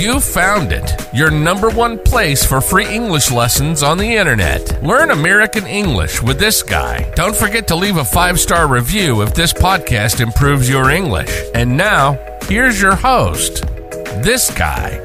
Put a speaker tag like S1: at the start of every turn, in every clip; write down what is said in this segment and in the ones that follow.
S1: You found it, your number one place for free English lessons on the internet. Learn American English with this guy. Don't forget to leave a five star review if this podcast improves your English. And now, here's your host, this guy.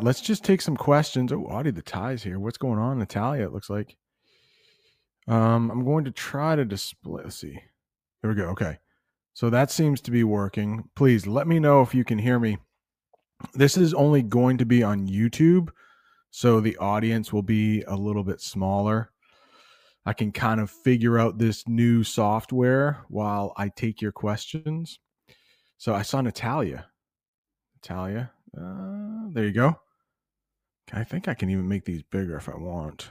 S2: Let's just take some questions. Oh, Audie, the ties here. What's going on, Natalia? It looks like. Um, I'm going to try to display. Let's see. There we go. Okay. So that seems to be working. Please let me know if you can hear me. This is only going to be on YouTube, so the audience will be a little bit smaller. I can kind of figure out this new software while I take your questions. So I saw Natalia. Natalia, uh, there you go. I think I can even make these bigger if I want.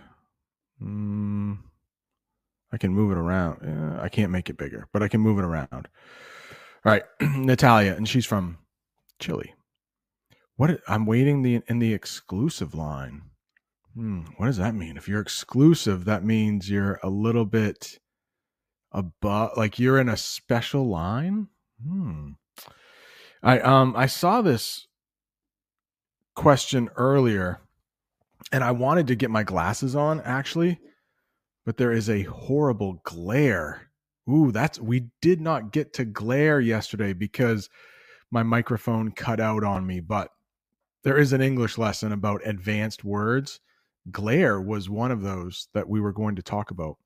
S2: Mm, I can move it around. Uh, I can't make it bigger, but I can move it around. All right, Natalia, and she's from Chile. What I'm waiting the in the exclusive line. Hmm, what does that mean? If you're exclusive, that means you're a little bit above, like you're in a special line. Hmm. I um I saw this question earlier and I wanted to get my glasses on actually, but there is a horrible glare. Ooh, that's we did not get to glare yesterday because my microphone cut out on me, but there is an English lesson about advanced words. Glare was one of those that we were going to talk about.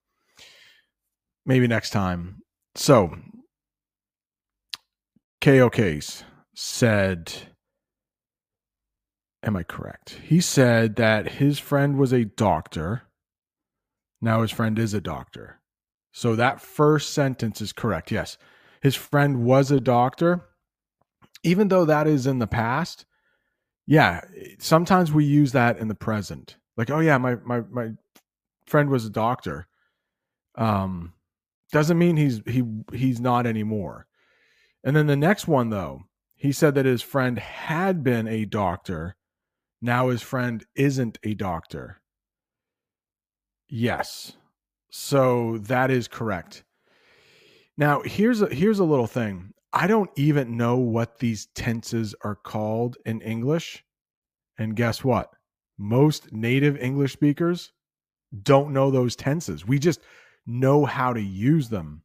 S2: Maybe next time. So, KO Case said am I correct? He said that his friend was a doctor. Now his friend is a doctor. So that first sentence is correct. Yes. His friend was a doctor. Even though that is in the past, yeah, sometimes we use that in the present. Like, oh yeah, my my my friend was a doctor. Um doesn't mean he's he he's not anymore. And then the next one though, he said that his friend had been a doctor now his friend isn't a doctor. Yes. So that is correct. Now, here's a here's a little thing. I don't even know what these tenses are called in English. And guess what? Most native English speakers don't know those tenses. We just know how to use them.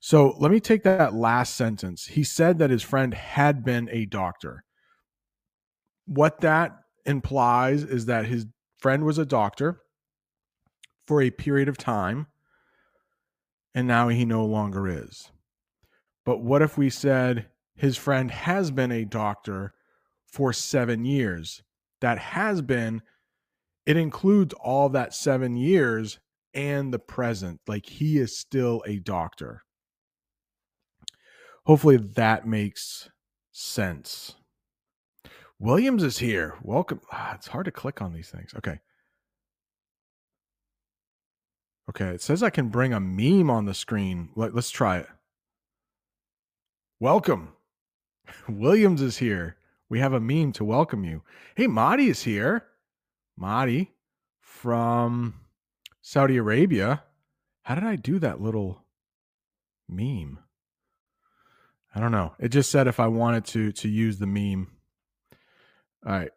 S2: So let me take that last sentence. He said that his friend had been a doctor what that implies is that his friend was a doctor for a period of time and now he no longer is. But what if we said his friend has been a doctor for seven years? That has been, it includes all that seven years and the present. Like he is still a doctor. Hopefully that makes sense. Williams is here. Welcome. Ah, it's hard to click on these things. Okay. Okay. It says I can bring a meme on the screen. Let, let's try it. Welcome. Williams is here. We have a meme to welcome you. Hey, Mahdi is here. Mahdi from Saudi Arabia. How did I do that little meme? I don't know. It just said if I wanted to to use the meme. All right.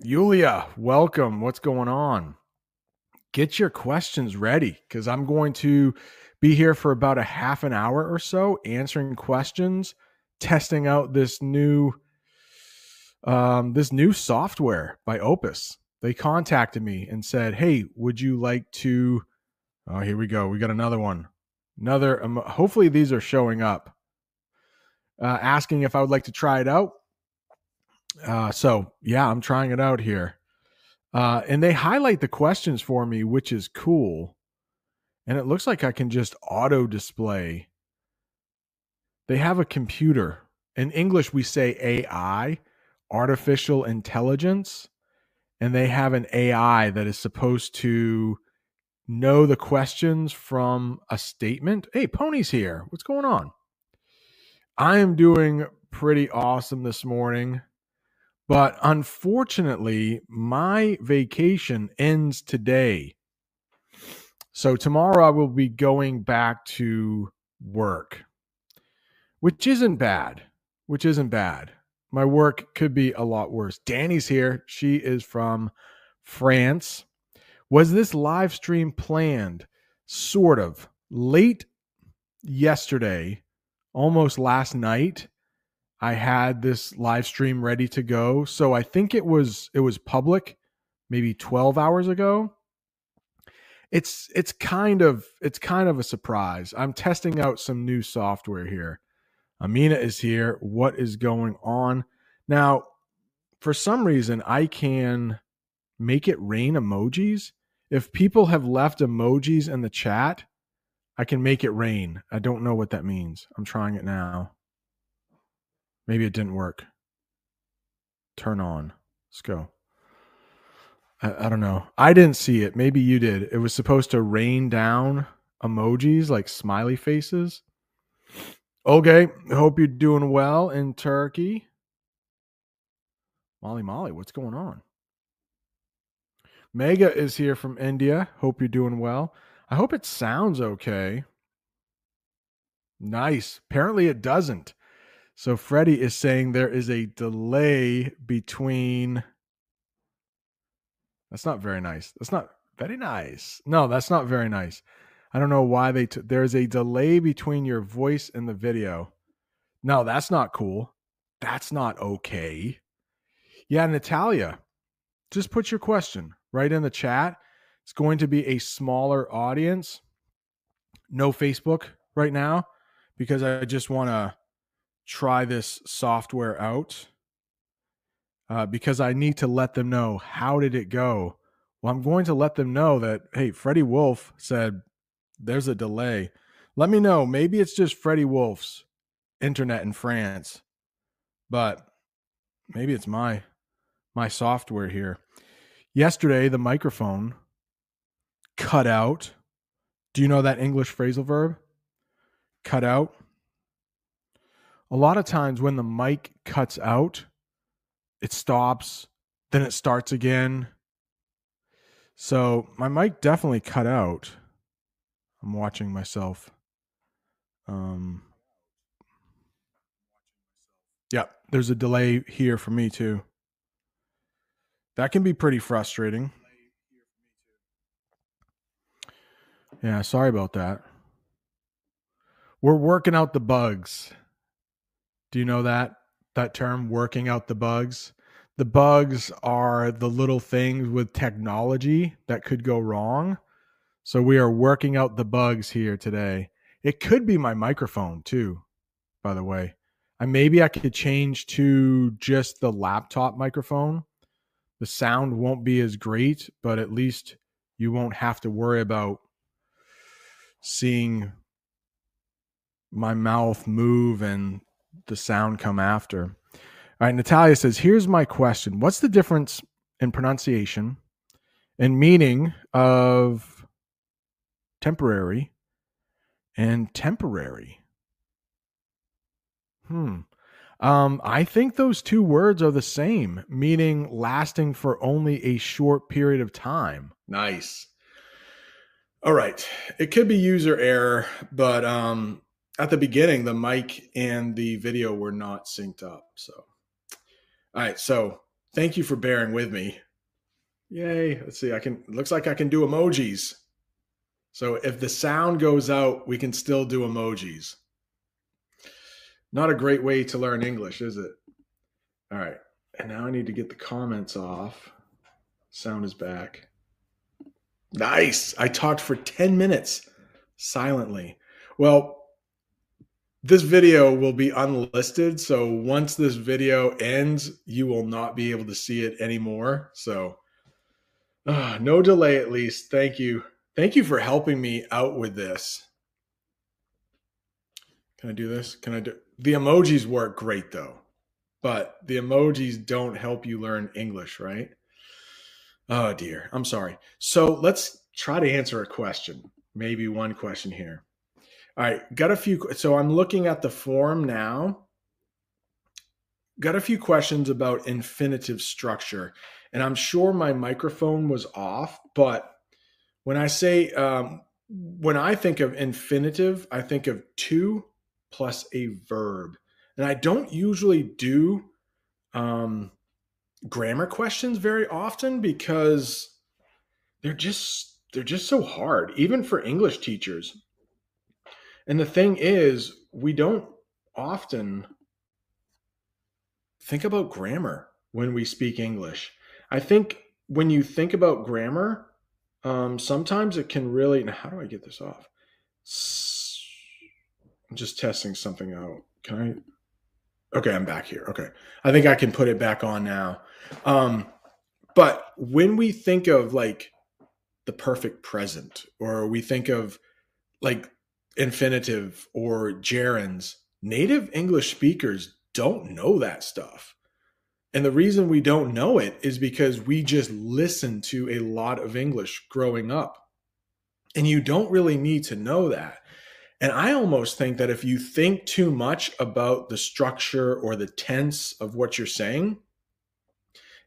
S2: Yulia, welcome. What's going on? Get your questions ready because I'm going to be here for about a half an hour or so answering questions, testing out this new um, this new software by Opus. They contacted me and said, "Hey, would you like to?" Oh, here we go. We got another one. Another. Um, hopefully, these are showing up. Uh, asking if I would like to try it out. Uh, so yeah, I'm trying it out here. Uh, and they highlight the questions for me, which is cool. And it looks like I can just auto display. they have a computer. In English, we say AI, artificial intelligence, and they have an AI that is supposed to know the questions from a statement. Hey, Pony's here. What's going on? I am doing pretty awesome this morning. But unfortunately, my vacation ends today. So tomorrow I will be going back to work, which isn't bad, which isn't bad. My work could be a lot worse. Danny's here. She is from France. Was this live stream planned? Sort of. Late yesterday, almost last night, I had this live stream ready to go. So I think it was it was public maybe 12 hours ago. It's it's kind of it's kind of a surprise. I'm testing out some new software here. Amina is here. What is going on? Now, for some reason I can make it rain emojis. If people have left emojis in the chat, I can make it rain. I don't know what that means. I'm trying it now. Maybe it didn't work. Turn on. Let's go. I, I, don't know. I didn't see it. Maybe you did. It was supposed to rain down emojis like smiley faces. Okay. Hope you're doing well in Turkey. Molly Molly, what's going on? Mega is here from India. Hope you're doing well. I hope it sounds okay. Nice. Apparently it doesn't. So Freddie is saying there is a delay between. That's not very nice. That's not very nice. No, that's not very nice. I don't know why they. T- There's a delay between your voice and the video. No, that's not cool. That's not okay. Yeah, Natalia, just put your question right in the chat. It's going to be a smaller audience. No Facebook right now because I just want to try this software out uh, because I need to let them know how did it go. Well, I'm going to let them know that hey, Freddie Wolf said there's a delay. Let me know. Maybe it's just Freddie Wolf's internet in France, but maybe it's my my software here. Yesterday, the microphone cut out. Do you know that English phrasal verb? Cut out a lot of times when the mic cuts out, it stops, then it starts again. So my mic definitely cut out. I'm watching myself. Um, yeah, there's a delay here for me too. That can be pretty frustrating. Yeah, sorry about that. We're working out the bugs. Do you know that that term working out the bugs? The bugs are the little things with technology that could go wrong. So we are working out the bugs here today. It could be my microphone too, by the way. I maybe I could change to just the laptop microphone. The sound won't be as great, but at least you won't have to worry about seeing my mouth move and the sound come after. All right, Natalia says, here's my question. What's the difference in pronunciation and meaning of temporary and temporary? Hmm. Um, I think those two words are the same, meaning lasting for only a short period of time. Nice. All right. It could be user error, but um, at the beginning, the mic and the video were not synced up. So, all right. So, thank you for bearing with me. Yay. Let's see. I can, looks like I can do emojis. So, if the sound goes out, we can still do emojis. Not a great way to learn English, is it? All right. And now I need to get the comments off. Sound is back. Nice. I talked for 10 minutes silently. Well, this video will be unlisted. So once this video ends, you will not be able to see it anymore. So uh, no delay, at least. Thank you. Thank you for helping me out with this. Can I do this? Can I do the emojis work great though, but the emojis don't help you learn English, right? Oh dear, I'm sorry. So let's try to answer a question. Maybe one question here. All right, got a few. So I'm looking at the form now. Got a few questions about infinitive structure, and I'm sure my microphone was off, but when I say um, when I think of infinitive, I think of to plus a verb. And I don't usually do um, grammar questions very often because they're just they're just so hard, even for English teachers. And the thing is, we don't often think about grammar when we speak English. I think when you think about grammar, um, sometimes it can really. Now, how do I get this off? I'm just testing something out. Can I? Okay, I'm back here. Okay, I think I can put it back on now. Um, but when we think of like the perfect present, or we think of like infinitive or gerunds, native English speakers don't know that stuff. And the reason we don't know it is because we just listen to a lot of English growing up. And you don't really need to know that. And I almost think that if you think too much about the structure or the tense of what you're saying,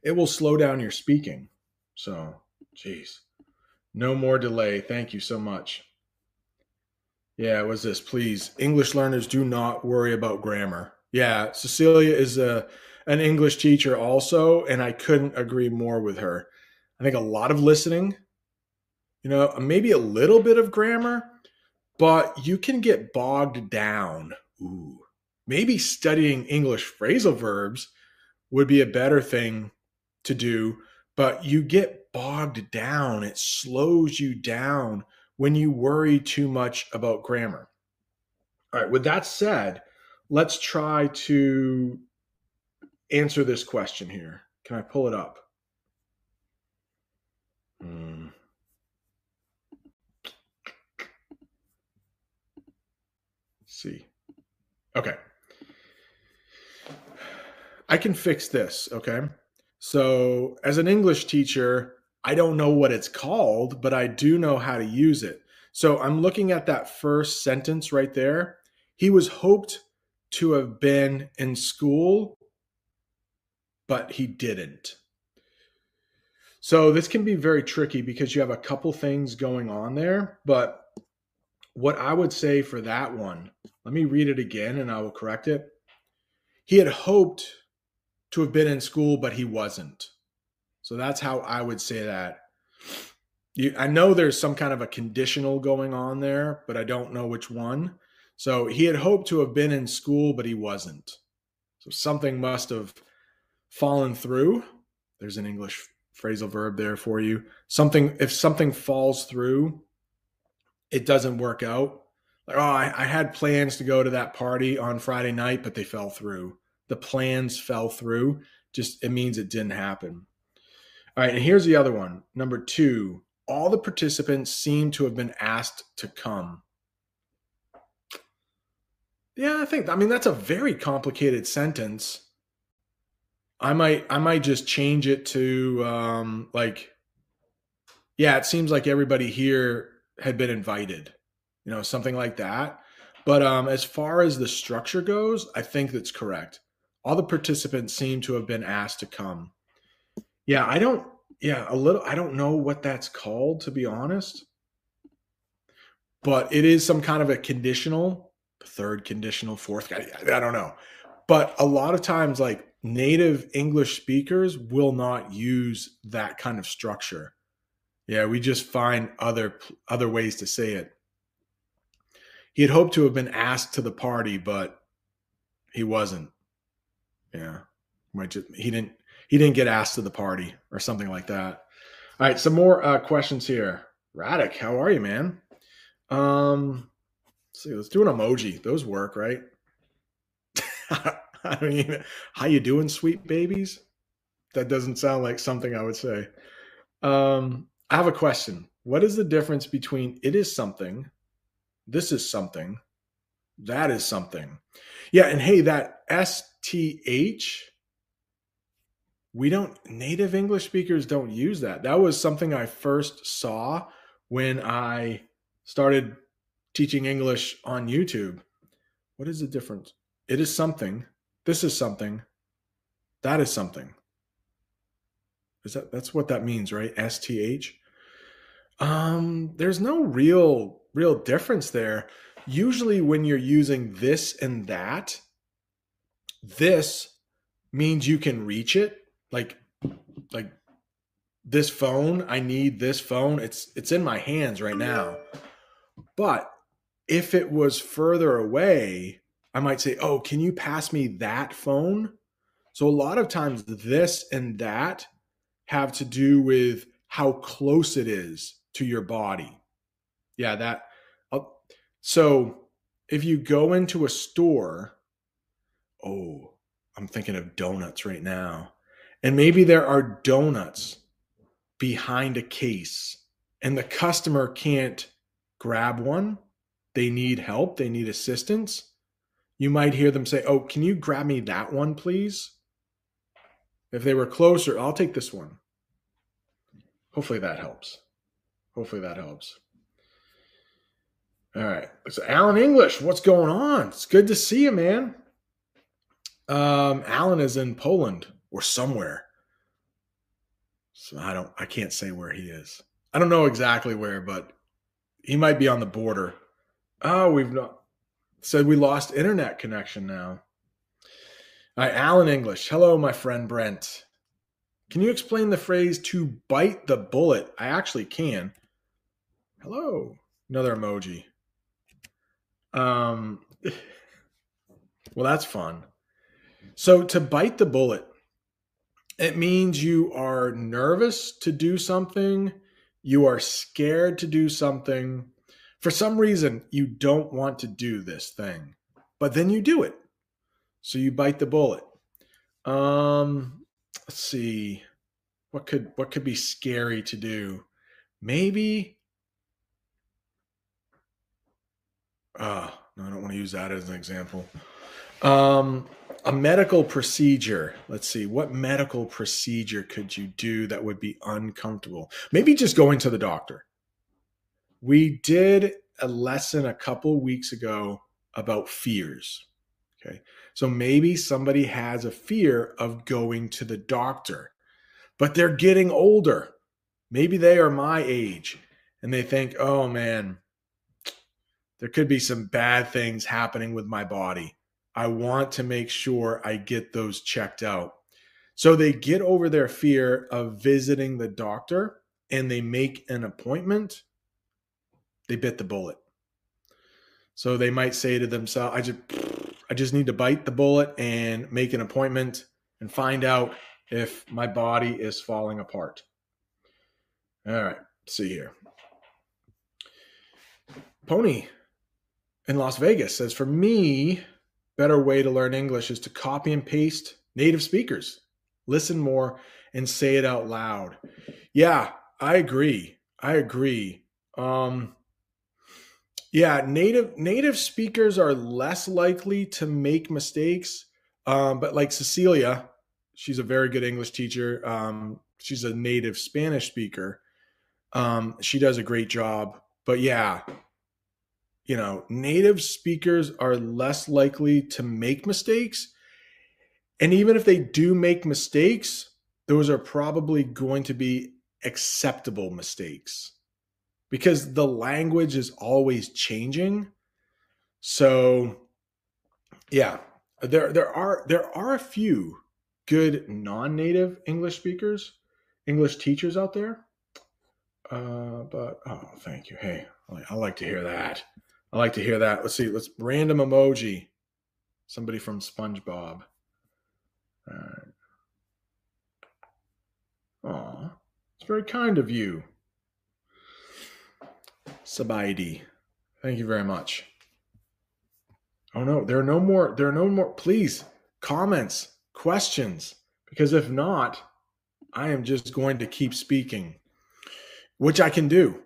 S2: it will slow down your speaking. So, geez, no more delay. Thank you so much. Yeah, was this. Please, English learners do not worry about grammar. Yeah, Cecilia is a an English teacher also, and I couldn't agree more with her. I think a lot of listening, you know, maybe a little bit of grammar, but you can get bogged down. Ooh, maybe studying English phrasal verbs would be a better thing to do, but you get bogged down. It slows you down when you worry too much about grammar. All right, with that said, let's try to answer this question here. Can I pull it up? Hmm. see. Okay. I can fix this. Okay. So, as an English teacher, I don't know what it's called, but I do know how to use it. So, I'm looking at that first sentence right there. He was hoped to have been in school but he didn't. So this can be very tricky because you have a couple things going on there. But what I would say for that one, let me read it again and I will correct it. He had hoped to have been in school, but he wasn't. So that's how I would say that. You, I know there's some kind of a conditional going on there, but I don't know which one. So he had hoped to have been in school, but he wasn't. So something must have fallen through. There's an English phrasal verb there for you. Something, if something falls through, it doesn't work out. Like, oh, I, I had plans to go to that party on Friday night, but they fell through. The plans fell through. Just, it means it didn't happen. All right. And here's the other one. Number two, all the participants seem to have been asked to come. Yeah, I think, I mean, that's a very complicated sentence I might I might just change it to um like yeah, it seems like everybody here had been invited. You know, something like that. But um as far as the structure goes, I think that's correct. All the participants seem to have been asked to come. Yeah, I don't yeah, a little I don't know what that's called to be honest. But it is some kind of a conditional, third conditional, fourth I, I don't know. But a lot of times like native English speakers will not use that kind of structure. Yeah, we just find other other ways to say it. He had hoped to have been asked to the party, but he wasn't. Yeah, might just, he didn't he didn't get asked to the party or something like that. All right, some more uh, questions here. Radic, how are you, man? Um, let's see, let's do an emoji. Those work, right? I mean, how you doing, sweet babies? That doesn't sound like something I would say. Um, I have a question. What is the difference between it is something, this is something, That is something. Yeah, and hey, that STH, we don't, native English speakers don't use that. That was something I first saw when I started teaching English on YouTube. What is the difference? It is something. This is something. That is something. Is that that's what that means, right? STH. Um, there's no real real difference there. Usually when you're using this and that, this means you can reach it. Like like this phone, I need this phone. It's it's in my hands right now. But if it was further away, I might say, "Oh, can you pass me that phone?" So a lot of times this and that have to do with how close it is to your body. Yeah, that. Uh, so if you go into a store, oh, I'm thinking of donuts right now. And maybe there are donuts behind a case and the customer can't grab one. They need help, they need assistance. You might hear them say, Oh, can you grab me that one, please? If they were closer, I'll take this one. Hopefully that helps. Hopefully that helps. All right. So Alan English, what's going on? It's good to see you, man. Um, Alan is in Poland or somewhere. So I don't I can't say where he is. I don't know exactly where, but he might be on the border. Oh, we've not said we lost internet connection now. All right, Alan English. Hello, my friend Brent. Can you explain the phrase to bite the bullet? I actually can. Hello. Another emoji. Um well that's fun. So to bite the bullet, it means you are nervous to do something, you are scared to do something. For some reason, you don't want to do this thing, but then you do it. So you bite the bullet. Um, let's see. What could what could be scary to do? Maybe uh no, I don't want to use that as an example. Um, a medical procedure. Let's see, what medical procedure could you do that would be uncomfortable? Maybe just going to the doctor. We did a lesson a couple weeks ago about fears. Okay. So maybe somebody has a fear of going to the doctor, but they're getting older. Maybe they are my age and they think, oh man, there could be some bad things happening with my body. I want to make sure I get those checked out. So they get over their fear of visiting the doctor and they make an appointment. They bit the bullet. So they might say to themselves, I just I just need to bite the bullet and make an appointment and find out if my body is falling apart. All right, see here. Pony in Las Vegas says, For me, better way to learn English is to copy and paste native speakers, listen more, and say it out loud. Yeah, I agree. I agree. Um, yeah, native native speakers are less likely to make mistakes. Um, but like Cecilia, she's a very good English teacher. Um, she's a native Spanish speaker. Um, she does a great job. But yeah, you know, native speakers are less likely to make mistakes. And even if they do make mistakes, those are probably going to be acceptable mistakes because the language is always changing. So, yeah, there there are there are a few good non-native English speakers, English teachers out there. Uh, but oh, thank you. Hey, I like to hear that. I like to hear that. Let's see. Let's random emoji. Somebody from SpongeBob. All right. Aw, it's very kind of you. Sabaidi. Thank you very much. Oh no, there are no more. There are no more. Please, comments, questions, because if not, I am just going to keep speaking, which I can do.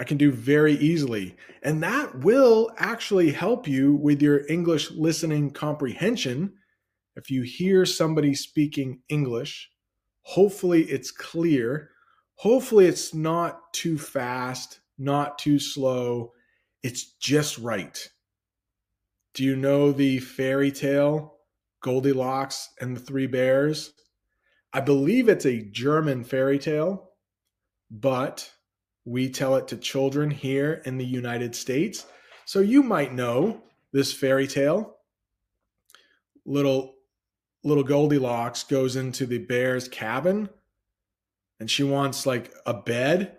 S2: I can do very easily. And that will actually help you with your English listening comprehension. If you hear somebody speaking English, hopefully it's clear. Hopefully it's not too fast, not too slow. It's just right. Do you know the fairy tale Goldilocks and the Three Bears? I believe it's a German fairy tale, but we tell it to children here in the United States. So you might know this fairy tale. Little little Goldilocks goes into the bear's cabin and she wants like a bed,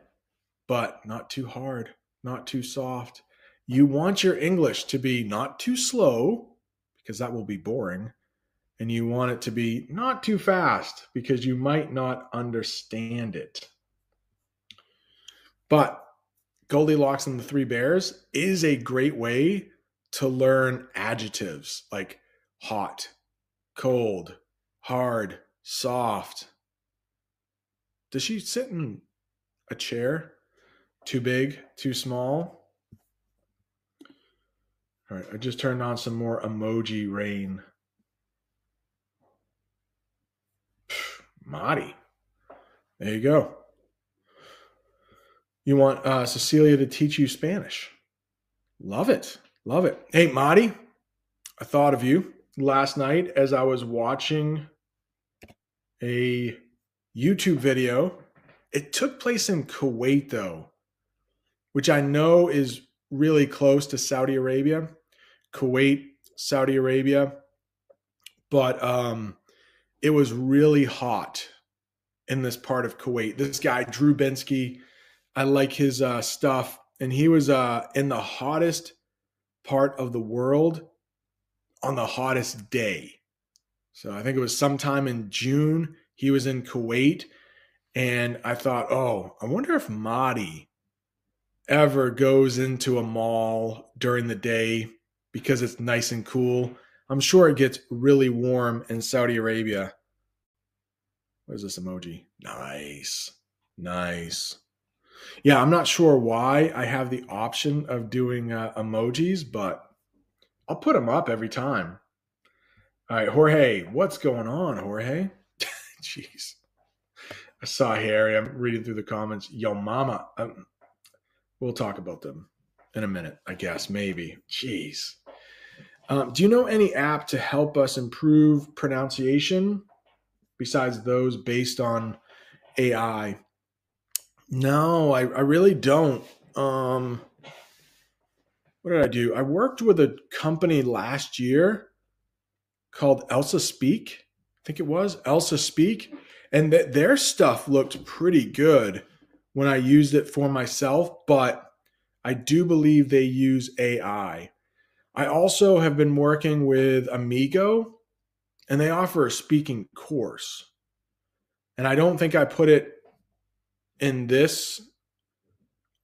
S2: but not too hard, not too soft. You want your English to be not too slow because that will be boring. And you want it to be not too fast because you might not understand it. But Goldilocks and the Three Bears is a great way to learn adjectives like hot, cold, hard, soft. Does she sit in a chair? Too big, too small? All right, I just turned on some more emoji rain. Mahdi. There you go. You want uh, Cecilia to teach you Spanish. Love it. Love it. Hey, Mahdi, I thought of you last night as I was watching a YouTube video. It took place in Kuwait, though, which I know is really close to Saudi Arabia, Kuwait, Saudi Arabia. But um, it was really hot in this part of Kuwait. This guy, Drew Binsky, I like his uh, stuff. And he was uh, in the hottest part of the world on the hottest day. So I think it was sometime in June. He was in Kuwait. And I thought, oh, I wonder if Mahdi ever goes into a mall during the day because it's nice and cool. I'm sure it gets really warm in Saudi Arabia. Where's this emoji? Nice. Nice. Yeah, I'm not sure why I have the option of doing uh, emojis, but I'll put them up every time. All right, Jorge, what's going on, Jorge? Jeez. I saw Harry. I'm reading through the comments. Yo, mama. Um, we'll talk about them in a minute, I guess, maybe. Jeez. Um, do you know any app to help us improve pronunciation besides those based on AI? No, I, I really don't. Um, what did I do? I worked with a company last year called Elsa Speak. I think it was Elsa Speak, and th- their stuff looked pretty good when I used it for myself. But I do believe they use AI. I also have been working with Amigo, and they offer a speaking course. And I don't think I put it in this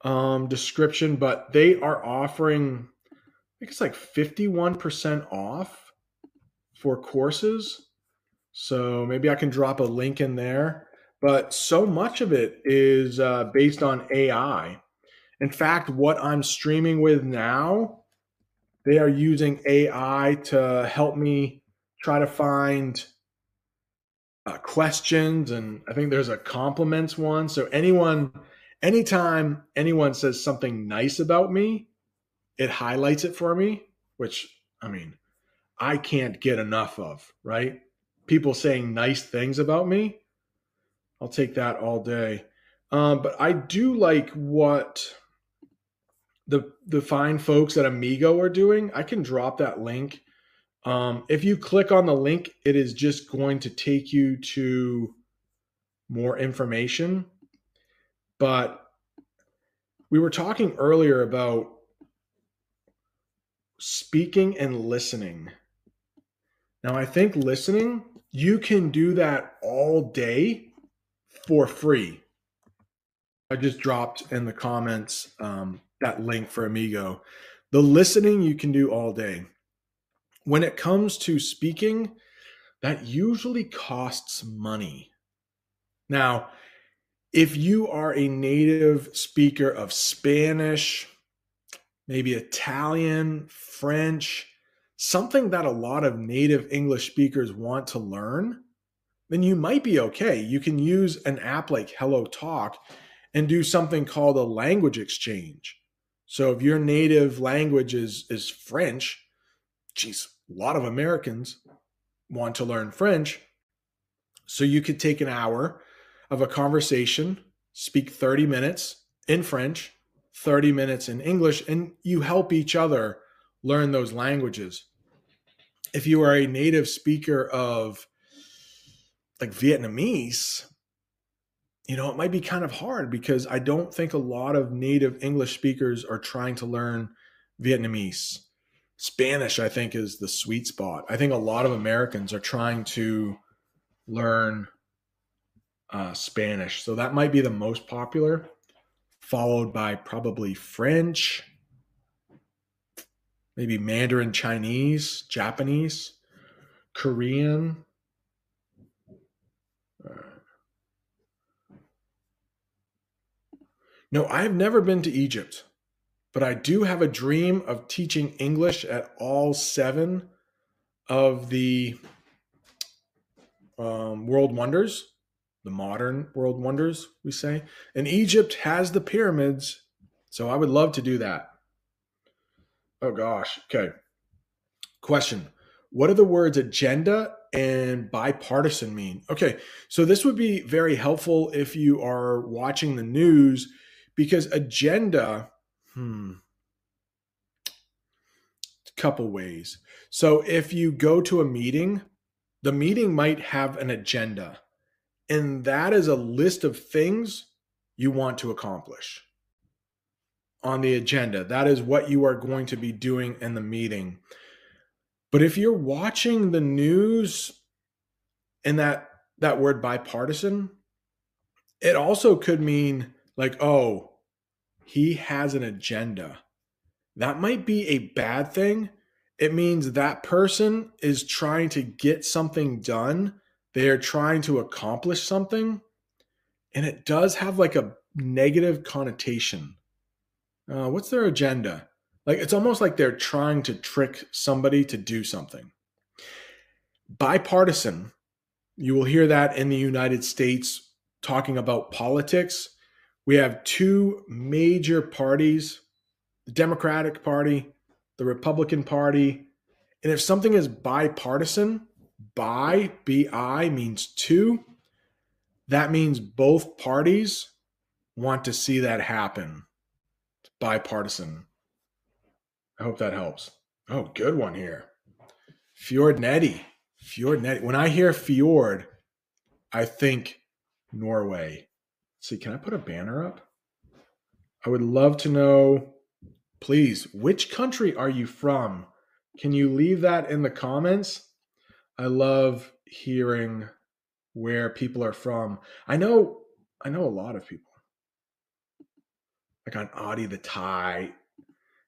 S2: um, description, but they are offering, I think it's like 51% off for courses. So maybe I can drop a link in there. But so much of it is uh, based on AI. In fact, what I'm streaming with now, they are using AI to help me try to find uh, questions and i think there's a compliments one. So anyone anytime anyone says something nice about me it highlights it for me which i mean i can't get enough of right? People saying nice things about me i'll take that all day. Um, but i do like what the the fine folks at amigo are doing. I can drop that link um, if you click on the link, it is just going to take you to more information. But we were talking earlier about speaking and listening. Now, I think listening, you can do that all day for free. I just dropped in the comments um, that link for Amigo. The listening you can do all day when it comes to speaking, that usually costs money. Now, if you are a native speaker of Spanish, maybe Italian, French, something that a lot of native English speakers want to learn, then you might be okay. You can use an app like Hello Talk and do something called a language exchange. So if your native language is is French, geez, a lot of Americans want to learn French. So you could take an hour of a conversation, speak 30 minutes in French, 30 minutes in English, and you help each other learn those languages. If you are a native speaker of like Vietnamese, you know, it might be kind of hard because I don't think a lot of native English speakers are trying to learn Vietnamese. Spanish, I think, is the sweet spot. I think a lot of Americans are trying to learn uh, Spanish. So that might be the most popular, followed by probably French, maybe Mandarin Chinese, Japanese, Korean. Uh, no, I've never been to Egypt, but I do have a dream of teaching English at all seven of the um, world wonders the modern world wonders, we say. And Egypt has the pyramids. So I would love to do that. Oh gosh. Okay. Question What do the words agenda and bipartisan mean? Okay. So this would be very helpful if you are watching the news because agenda, hmm, A couple ways. So if you go to a meeting, the meeting might have an agenda and that is a list of things you want to accomplish on the agenda. That is what you are going to be doing in the meeting. But if you're watching the news and that that word bipartisan, it also could mean like, oh, he has an agenda. That might be a bad thing. It means that person is trying to get something done they are trying to accomplish something, and it does have like a negative connotation. Uh, what's their agenda? Like it's almost like they're trying to trick somebody to do something. Bipartisan, you will hear that in the United States talking about politics. We have two major parties the Democratic Party, the Republican Party. And if something is bipartisan, bi, bi means two. That means both parties want to see that happen. It's bipartisan. I hope that helps. Oh, good one here. Fjordnetti. Fjordnetti. When I hear fjord, I think Norway. See, can I put a banner up? I would love to know, please, which country are you from? Can you leave that in the comments? I love hearing where people are from. I know I know a lot of people. Like on Adi the Thai,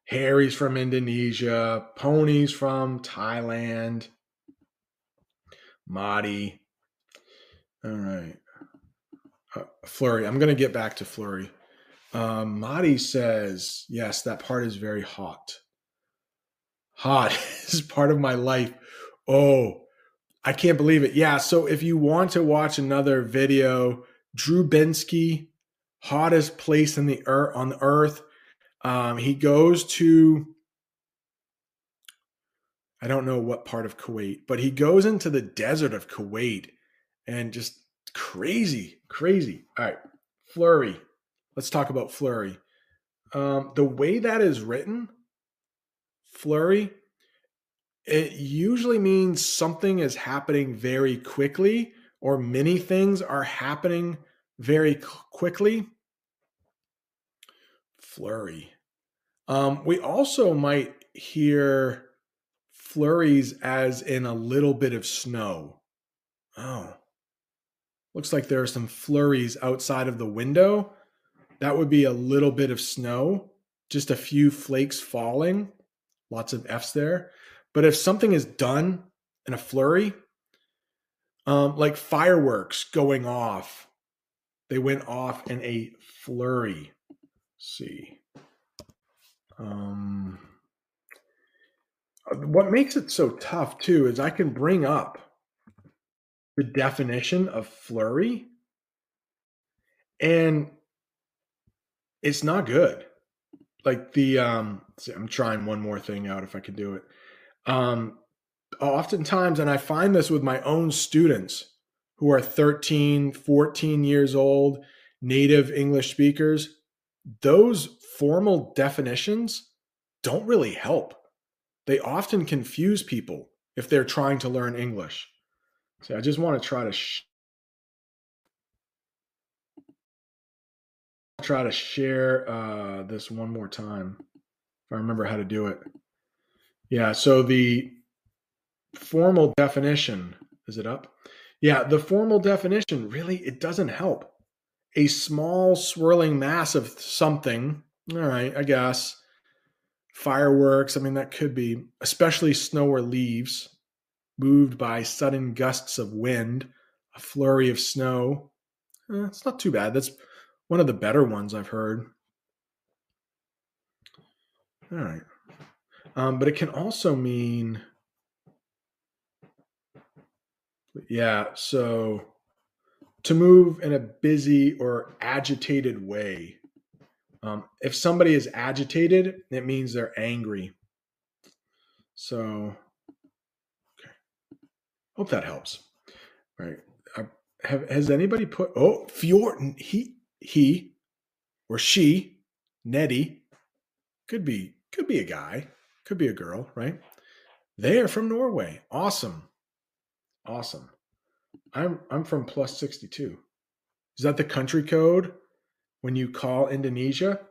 S2: Harry's from Indonesia, Pony's from Thailand, Madi. All right. Uh, Flurry. I'm going to get back to Flurry. Um, Madi says, yes, that part is very hot. Hot is part of my life. Oh, I can't believe it. Yeah. So if you want to watch another video, Drew Binsky, hottest place in the earth on the earth. Um, he goes to I don't know what part of Kuwait, but he goes into the desert of Kuwait and just crazy, crazy. All right, Flurry. Let's talk about Flurry. Um, the way that is written, Flurry, it usually means something is happening very quickly or many things are happening very quickly. Flurry. Um, we also might hear flurries as in a little bit of snow. Oh, looks like there are some flurries outside of the window. That would be a little bit of snow, just a few flakes falling. Lots of F's there. But if something is done in a flurry, um, like fireworks going off, They went off in a flurry. Let's see. Um, what makes it so tough too is I can bring up the definition of flurry and it's not good. Like the um see, I'm trying one more thing out if I could do it. Um oftentimes and I find this with my own students who are 13, 14 years old, native English speakers, those formal definitions don't really help. They often confuse people if they're trying to learn English. So I just want to try to sh- try to share uh, this one more time if I remember how to do it. Yeah, so the formal definition is it up? Yeah, the formal definition really it doesn't help. A small swirling mass of something. All right, I guess. Fireworks, I mean that could be, especially snow or leaves, moved by sudden gusts of wind, a flurry of snow. Eh, it's not too bad. That's one of the better ones I've heard. All right. Um, but it can also mean Yeah. So to move in a busy or agitated way. Um, if somebody is agitated, it means they're angry. So. Hope that helps. All right. Uh, have, has anybody put, oh, Fjord, he, he or she, Nettie, could be, could be a guy, could be a girl, right? They are from Norway. Awesome. Awesome. I'm I'm from plus 62. Is that the country code when you call Indonesia?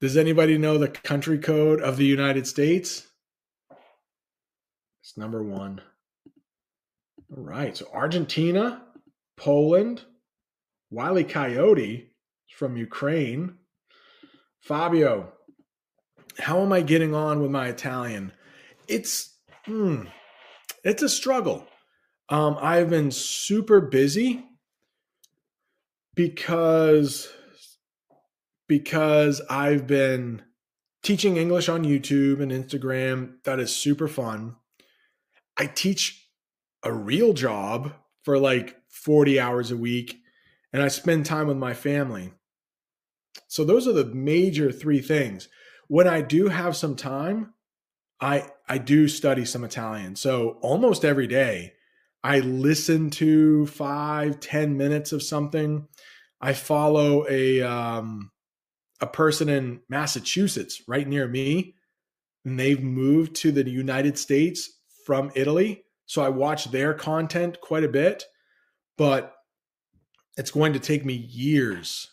S2: Does anybody know the country code of the United States? It's number 1. All right. So Argentina, Poland, Wiley Coyote from Ukraine. Fabio, how am I getting on with my Italian? It's hmm, it's a struggle. Um, I've been super busy because because I've been teaching English on YouTube and Instagram. That is super fun. I teach a real job for like 40 hours a week and I spend time with my family. So those are the major three things. When I do have some time, I I do study some Italian. So almost every day I listen to five, ten minutes of something. I follow a um, a person in Massachusetts right near me, and they've moved to the United States from Italy. So I watch their content quite a bit, but it's going to take me years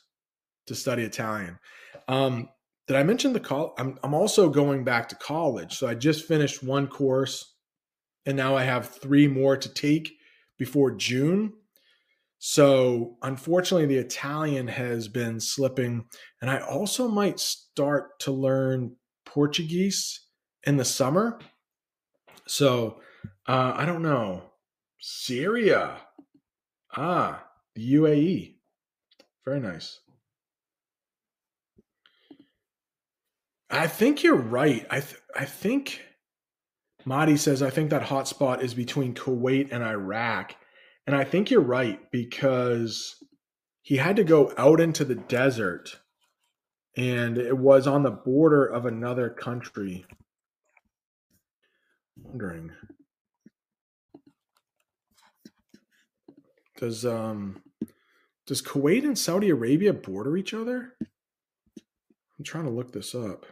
S2: to study Italian. Um, did I mention the call? I'm, I'm also going back to college. So I just finished one course and now I have three more to take before June. So unfortunately, the Italian has been slipping. And I also might start to learn Portuguese in the summer. So uh, I don't know. Syria. Ah, the UAE. Very nice. I think you're right. I th- I think Mahdi says I think that hotspot is between Kuwait and Iraq, and I think you're right because he had to go out into the desert, and it was on the border of another country. wondering does um does Kuwait and Saudi Arabia border each other? I'm trying to look this up.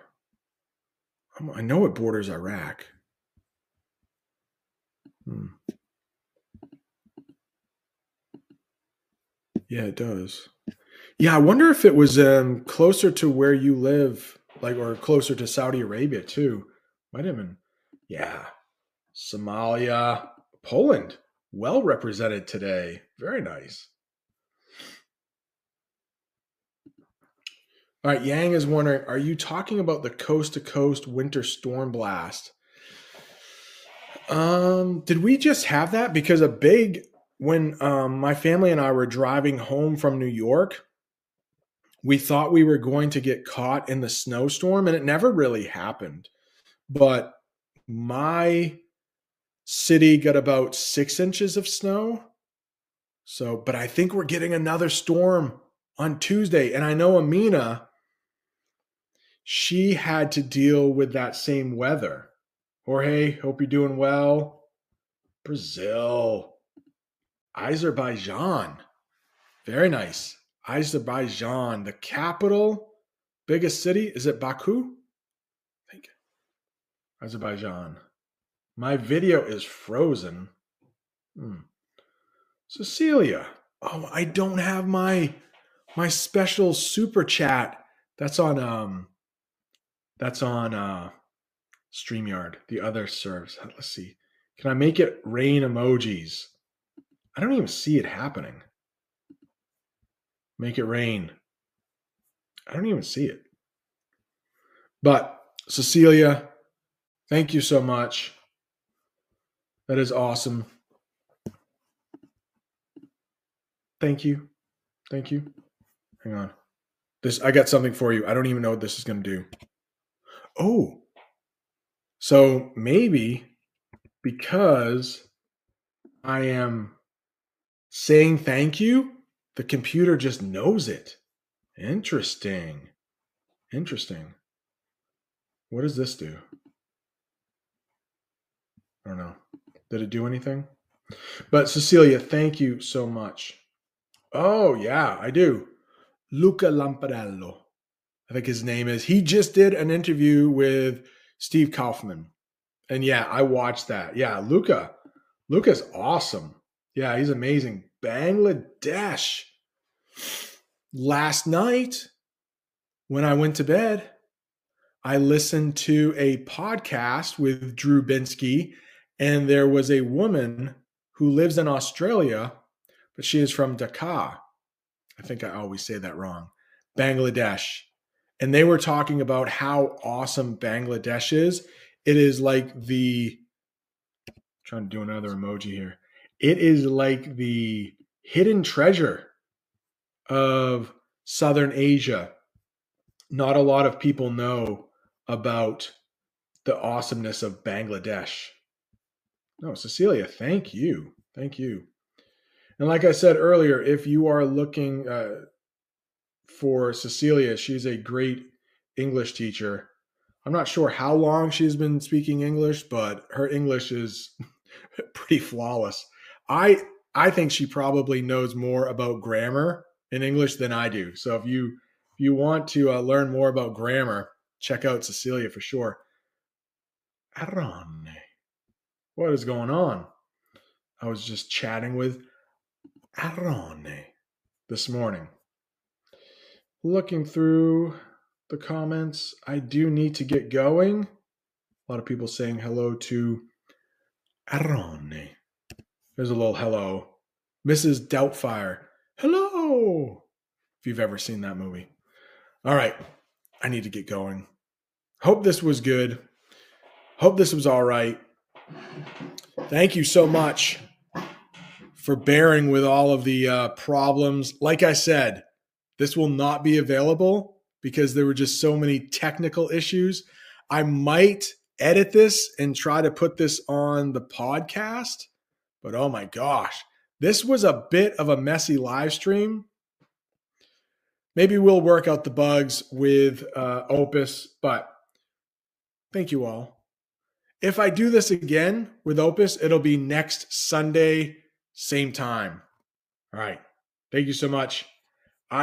S2: I know it borders Iraq. Hmm. Yeah, it does. Yeah, I wonder if it was um, closer to where you live, like, or closer to Saudi Arabia too. Might have been. Yeah, Somalia, Poland, well represented today. Very nice. All right, Yang is wondering, are you talking about the coast to coast winter storm blast? Um, did we just have that? Because a big when um, my family and I were driving home from New York, we thought we were going to get caught in the snowstorm, and it never really happened. But my city got about six inches of snow. So, but I think we're getting another storm on Tuesday. And I know Amina, she had to deal with that same weather. Jorge, hope you're doing well. Brazil. Azerbaijan. Very nice. Azerbaijan, the capital, biggest city. Is it Baku? I think. Azerbaijan. My video is frozen. Hmm. Cecilia. Oh, I don't have my my special super chat. That's on um that's on uh StreamYard, the other serves. Let's see. Can I make it rain emojis? I don't even see it happening. Make it rain. I don't even see it. But Cecilia, thank you so much. That is awesome. Thank you. Thank you. Hang on. This I got something for you. I don't even know what this is going to do. Oh. So maybe because I am saying thank you, the computer just knows it. Interesting. Interesting. What does this do? I don't know. Did it do anything? But Cecilia, thank you so much. Oh, yeah, I do. Luca Lampariello. I think his name is. He just did an interview with Steve Kaufmann. And yeah, I watched that. Yeah, Luca. Luca's awesome. Yeah, he's amazing. Bangladesh. Last night, when I went to bed, I listened to a podcast with Drew Binsky, and there was a woman who lives in Australia, but she is from Dhaka. I think I always say that wrong. Bangladesh. And they were talking about how awesome Bangladesh is. It is like the I'm trying to do another emoji here. It is like the hidden treasure of Southern Asia. Not a lot of people know about the awesomeness of Bangladesh. No, Cecilia, thank you. Thank you. And like I said earlier, if you are looking uh, for Cecilia, she's a great English teacher. I'm not sure how long she's been speaking English, but her English is pretty flawless. I I think she probably knows more about grammar in English than I do. So if you if you want to uh, learn more about grammar, check out Cecilia for sure. Arone. What is going on? I was just chatting with Arone this morning. Looking through the comments, I do need to get going. A lot of people saying hello to Arone. There's a little hello. Mrs. Doubtfire. Hello. If you've ever seen that movie. All right. I need to get going. Hope this was good. Hope this was all right. Thank you so much for bearing with all of the uh, problems. Like I said, this will not be available because there were just so many technical issues. I might edit this and try to put this on the podcast but oh my gosh, this was a bit of a messy live stream. Maybe we'll work out the bugs with uh, Opus, but thank you all. If I do this again with Opus, it'll be next Sunday, same time. All right. Thank you so much.